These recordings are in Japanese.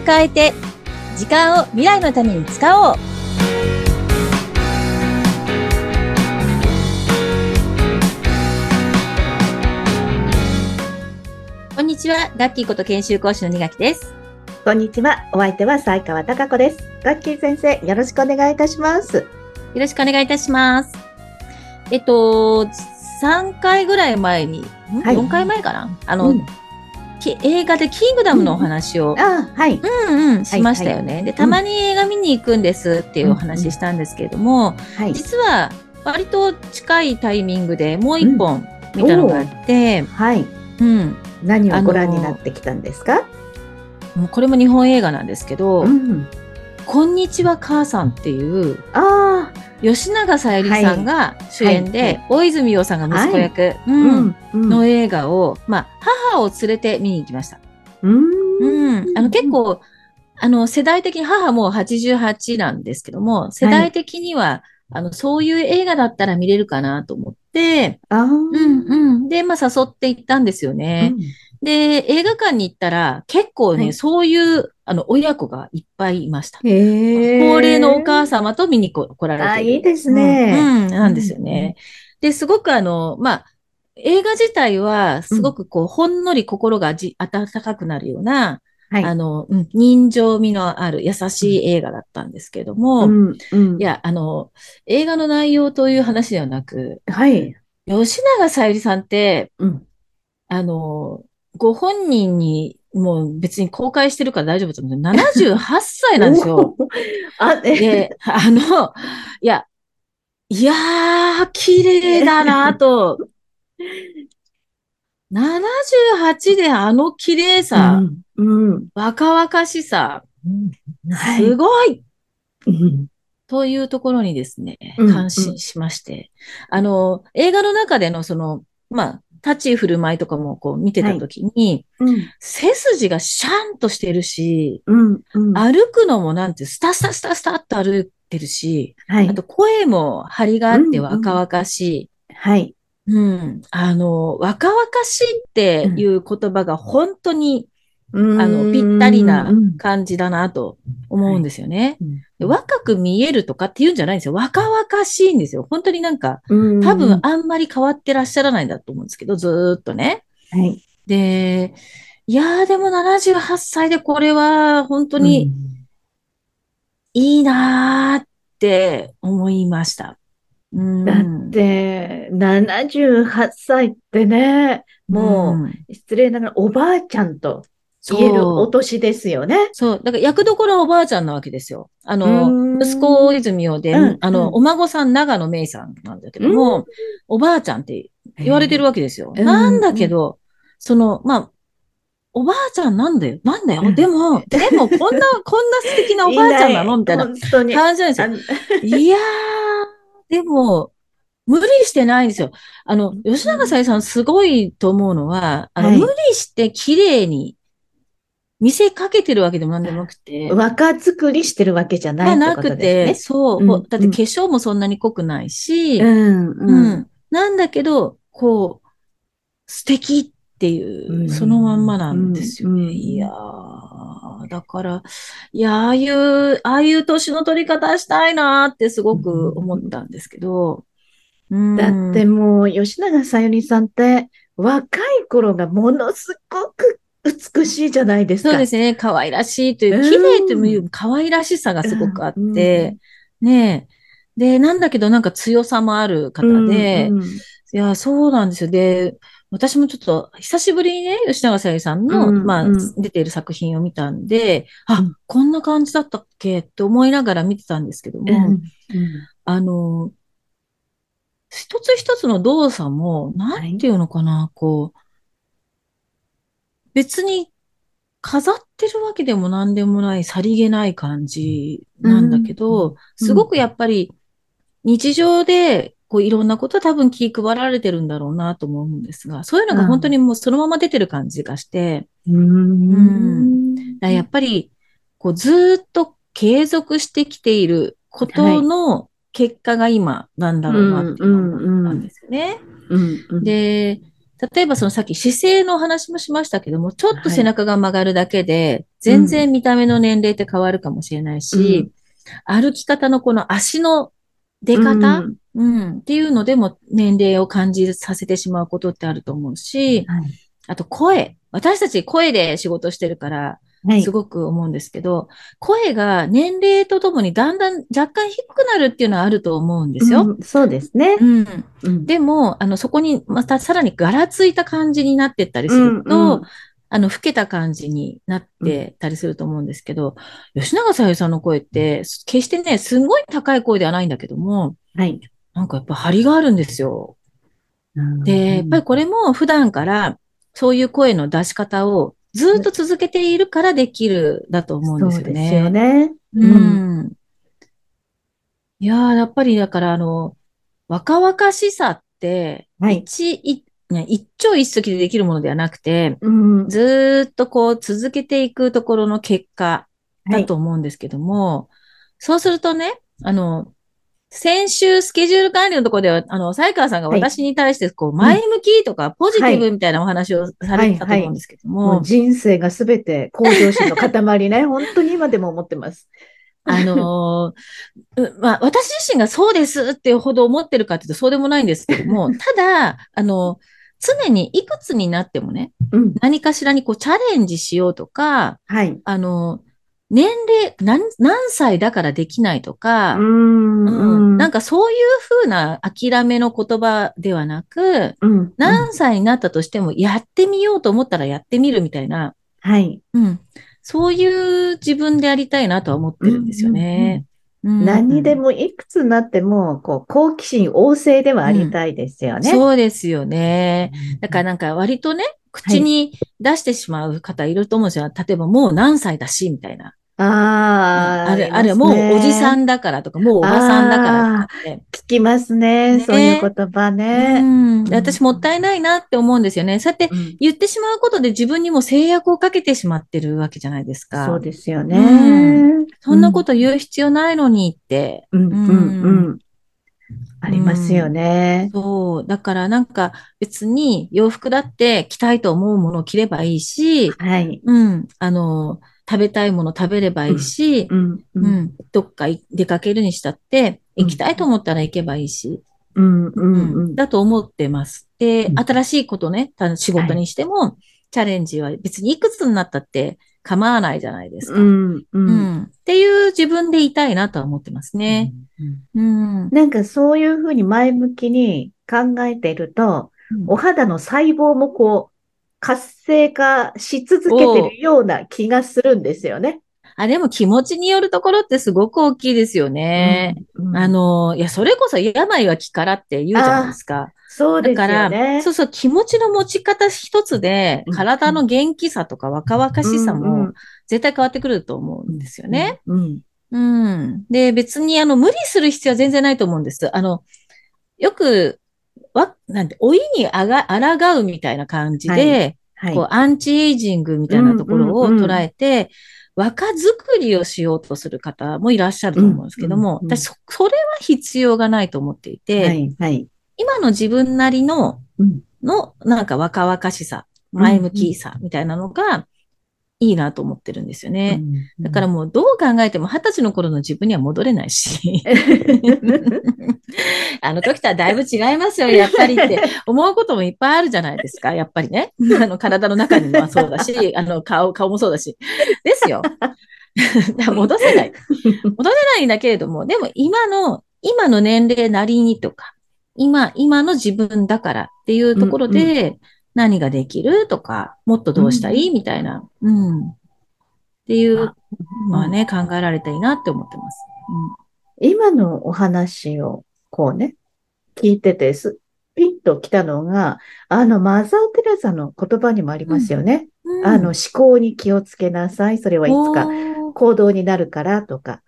を変えて、時間を未来のために使おう。こんにちは、ガッキーこと研修講師の二垣です。こんにちは。お相手は西川貴子です。ガッキー先生、よろしくお願いいたします。よろしくお願いいたします。えっと、3回ぐらい前に、ん？はい4回前かな？あの、うんき映画でキングダムのお話を、あはい。うんうん、しましたよね。で、たまに映画見に行くんですっていうお話したんですけれども、はい。実は割と近いタイミングでもう一本見たのがあって、はい。うん、何をご覧になってきたんですか、もうこれも日本映画なんですけど、ん。こんにちは母さんっていう、あ吉永小百合さんが主演で、はいは大泉洋さんが息子役、あ、うんうん。の映画を、まあ、母を連れて見に行きました。うん。うん。あの、結、構、あの、世代的に母も88なんですけども、世代的には、あの、そういう映画だったら見れるかなと思って、うんうん。で、まあ、誘って行ったんですよね。で、映画館に行ったら、結構ね、はいそういう、あの、親子がいっぱいいました。高齢のお母様と見に来来られてる。あ、いいですね。うん、うんなんですよね。で、すごくあの、まあ、映画自体は、すごくこう、ほんのり心がじ温かくなるような、はい。あの、うん、人情味のある優しい映画だったんですけども、うん、うん。い、や、あの、映画の内容という話ではなく、はい。吉永小百合さんって、うん。あの、ご本人にもう別に公開してるから大丈夫だと思うんですけど、78歳なんですよ。あ、え、で、あの、いや、いやー、綺麗だなと。78であの綺麗さ、うん。うん。若々しさ、はい。すごいうんというところにですね、うん感心しまして。あの、映画の中でのその、まあ、立ち居振る舞いとかもこう見てたときに、うん。背筋がシャンとしてるし、うん。うん。歩くのもなんてスタスタスタスタっと歩いてるし、はいあ。と声も張りがあってうんうん若々しい。はい。うん。あの、若々しいっていう言葉が本当に、あの、ぴったりな感じだなと思うんですよね。で若く見えるとかっていうんじゃないんですよ。若々しいんですよ。本当になんか、多分あんまり変わってらっしゃらないんだと思うんですけど、ずーっとね。はい。で、いやーでも78歳でこれは本当にいいなーって思いました。うん。だって、78歳ってね、もう失礼ながらおばあちゃんと言えるお年ですよね。そう。だから役どころはおばあちゃんなわけですよ。あうの、ん息子大泉洋で、うんあの、うんお孫さん長野芽郁さんなんだけども、おばあちゃんって言われてるわけですよ。うんなんだけど、その、まあ、おばあちゃんなんだよ。なんだよ。うんでも、でも、こんな、こんな素敵なおばあちゃんなの？みたいな。感じなんですよ。あいやー、でも、無理してないんですよ。あの、吉永小百合さんすごいと思うのは、あの、はい無理して綺麗に見せかけてるわけでもなんでもなくて、若作りしてるわけじゃないってことくて、ですそう、うんほだって化粧もそんなに濃くないし、ね。うん、ううん。ん。なんだけど、こう、素敵っていうう、んそのまんまなんですよね。うんいやー、だから、いやー、ああいう、ああいう年の取り方したいなーってすごく思ったんですけど、うん。だってもう、吉永小百合さんって、若い頃がものすごく美しいじゃないですか。そうですね。可愛らしいというう、ん綺麗という可愛らしさがすごくあって、ねえ。で、なんだけどなんか強さもある方うんで、うんいや、そうなんですよ。で、私もちょっと久しぶりにね、吉永小百合さんの、まあ、うんうん出ている作品を見たんで、あ、うんこんな感じだったっけって思いながら見てたんですけども、うんあの、一つ一つの動作も、なんていうのかな、こう、別に飾ってるわけでも何でもない、さりげない感じなんだけど、うん。すごくやっぱり日常で、こういろんなこと多分気配られてるんだろうなと思うんですが、そういうのが本当にもうそのまま出てる感じがして、うん。だからやっぱり、こうずーっと継続してきていることの結果が今なんだろうなって思ったんですよね。うん。うん。で、例えばそのさっき姿勢の話もしましたけども、ちょっと背中が曲がるだけで、全然見た目の年齢って変わるかもしれないし、うん、歩き方のこの足の出方、うん、うん、っていうのでも年齢を感じさせてしまうことってあると思うし、はい、あと声。私たち声で仕事してるから、すごく思うんですけど、はい、声が年齢とともにだんだん若干低くなるっていうのはあると思うんですよ。うん、そうですね。うん。でも、あの、そこにまたさらにガラついた感じになってったりすると、うんうん、あの、老けた感じになってたりすると思うんですけど、うん、吉永小百合さんの声って、決してね、すごい高い声ではないんだけども、はい。なんかやっぱ張りがあるんですよ。で、やっぱりこれも普段からそういう声の出し方をずっと続けているからできるだと思うんですよね。そうですよね。うん。いやー、やっぱりだからあの、若々しさって、はい、一、一ね、一朝一夕でできるものではなくて、うん、ずっとこう続けていくところの結果だと思うんですけども、はい、そうするとね、あの、先週スケジュール管理のところでは、あの、才川さんが私に対して、こう、前向きとか、ポジティブみたいなお話をされてたと思うんですけども。はい。はい、も人生がすべて向上心の塊ね。本当に今でも思ってます。あのー、まあ、私自身がそうですっていうほど思ってるかっていうとそうでもないんですけども、ただ、あの、常にいくつになってもね、うん、何かしらにこうチャレンジしようとか、はい、あの、年齢何、何歳だからできないとか、うん、うん、なんかそういうふうな諦めの言葉ではなく、うん、何歳になったとしてもやってみようと思ったらやってみるみたいな、はい。うん。そういう自分でありたいなとは思ってるんですよね。何にでもいくつになっても、こう、好奇心旺盛ではありたいですよね。うん、そうですよね。だからなんか割とね、口に出してしまう方いると思うんですよ。はい、例えばもう何歳だし、みたいな。ああ、あれ、あれ、もうおじさんだからとか、もうおばさんだからとかって。聞きますね、ね、そういう言葉ね。うん。私もったいないなって思うんですよね。そうやって言ってしまうことで自分にも制約をかけてしまってるわけじゃないですか。そうですよね。うん、そんなこと言う必要ないのにって。うん、うん、うん。ありますよね、うん、そう。だからなんか別に洋服だって着たいと思うものを着ればいいし、はい。うん。あの、食べたいもの食べればいいし、うん、うん、どっか出かけるにしたって、行きたいと思ったら行けばいいし、うん、うん、だと思ってます。で、新しいことね、仕事にしても、はい、チャレンジは別にいくつになったって構わないじゃないですか。うん、うん、っていう自分でいたいなとは思ってますね。うん、なんかそういうふうに前向きに考えていると、お肌の細胞もこう、活性化し続けてるような気がするんですよね。あ、でも気持ちによるところってすごく大きいですよね。うんうん、あの、いや、それこそ病は気からって言うじゃないですか。そうですね。だから、そうそう、気持ちの持ち方一つで、体の元気さとか若々しさも絶対変わってくると思うんですよね。うん。うん。で、別にあの、無理する必要は全然ないと思うんです。あの、よくわ、なんて、老いにあが、抗うみたいな感じで、はい、こう、アンチエイジングみたいなところを捉えて、若作りをしようとする方もいらっしゃると思うんですけども、うんうん、私そ、それは必要がないと思っていて、はいはい、今の自分なりの、の、なんか若々しさ、前向きさみたいなのが、いいなと思ってるんですよね。うんうん、だからもうどう考えても二十歳の頃の自分には戻れないし。あの時とはだいぶ違いますよ、やっぱりって思うこともいっぱいあるじゃないですか、やっぱりね。あの体の中にもそうだし、あの顔、顔もそうだし。ですよ。戻せない。戻せないんだけれども、でも今の、今の年齢なりにとか、今、今の自分だからっていうところで、うんうん何ができるとか、もっとどうしたい、みたいな、うん。っていうのはね、考えられたらいいなって思ってます。うん、今のお話を、こうね、聞いててす、ピンと来たのが、あの、マザー・テレサの言葉にもありますよね。うんうん、あの、思考に気をつけなさい。それはいつか行動になるからとか。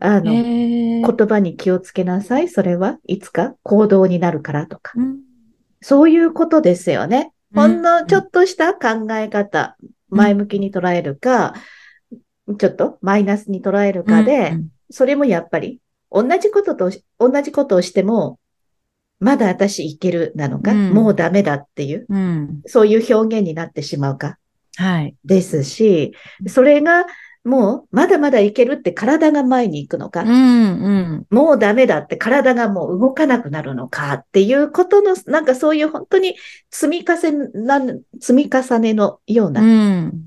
あの、言葉に気をつけなさい。それはいつか行動になるからとか。うんそういうことですよね。ほんのちょっとした考え方、前向きに捉えるか、ちょっとマイナスに捉えるかで、それもやっぱり、同じことと、同じことをしても、まだ私いけるなのか、うん、もうダメだっていう、うん、そういう表現になってしまうか。はい。ですし、それが、もう、まだまだいけるって体が前に行くのか、うんうん、もうダメだって体がもう動かなくなるのかっていうことの、なんかそういう本当に積み重ねな、積み重ねのような、うん、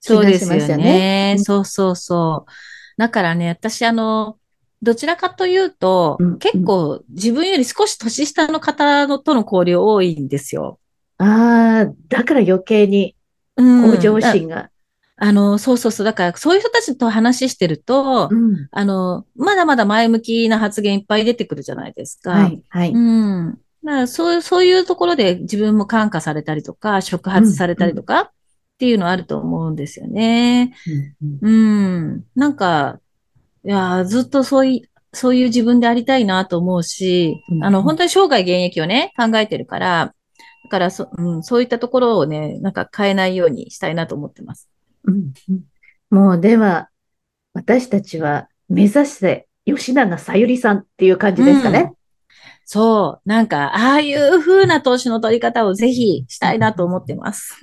そうですよね。そうそうそう。だからね、私あの、どちらかというと、うん、結構自分より少し年下の方のとの交流多いんですよ。ああ、だから余計に向上心が。あの、そうそうそう。だから、そういう人たちと話してると、うん、あの、まだまだ前向きな発言いっぱい出てくるじゃないですか。はい、はい。うん。だからそういう、そういうところで自分も感化されたりとか、触発されたりとか、っていうのあると思うんですよね。うん、うん。なんか、いや、ずっとそういう、そういう自分でありたいなと思うし、うん、あの、本当に生涯現役をね、考えてるから、だからそ、うん、そういったところをね、なんか変えないようにしたいなと思ってます。うん、もう、では、私たちは目指して吉永さゆりさんっていう感じですかね。うん、そう。なんか、ああいう風な投資の取り方をぜひしたいなと思ってます。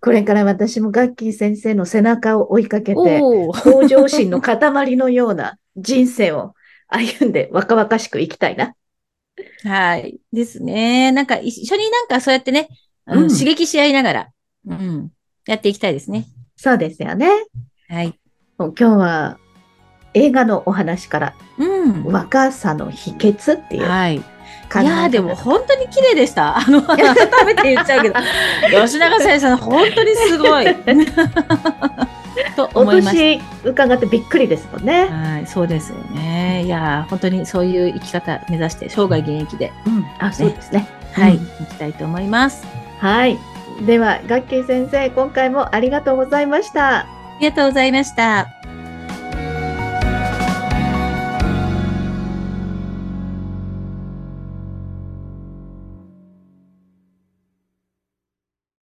これから私もガッキー先生の背中を追いかけて、向上心の塊のような人生を歩んで若々しく生きたいな。はい。ですね。なんか一緒になんかそうやってね、うん、刺激し合いながら、うん、やっていきたいですね。そうですよね。はい。今日は映画のお話から、うん、若さの秘訣っていう。はい。いやでも本当に綺麗でした。あの、改めて言っちゃうけど、吉永先生、本当にすごい。と思いまし伺ってびっくりですもんね。はい、そうですよね。いや、本当にそういう生き方目指して生涯現役で、うん、あ、そうですね。はい、行きたいと思います。はい。では、ガッキー先生、今回もありがとうございました。ありがとうございました。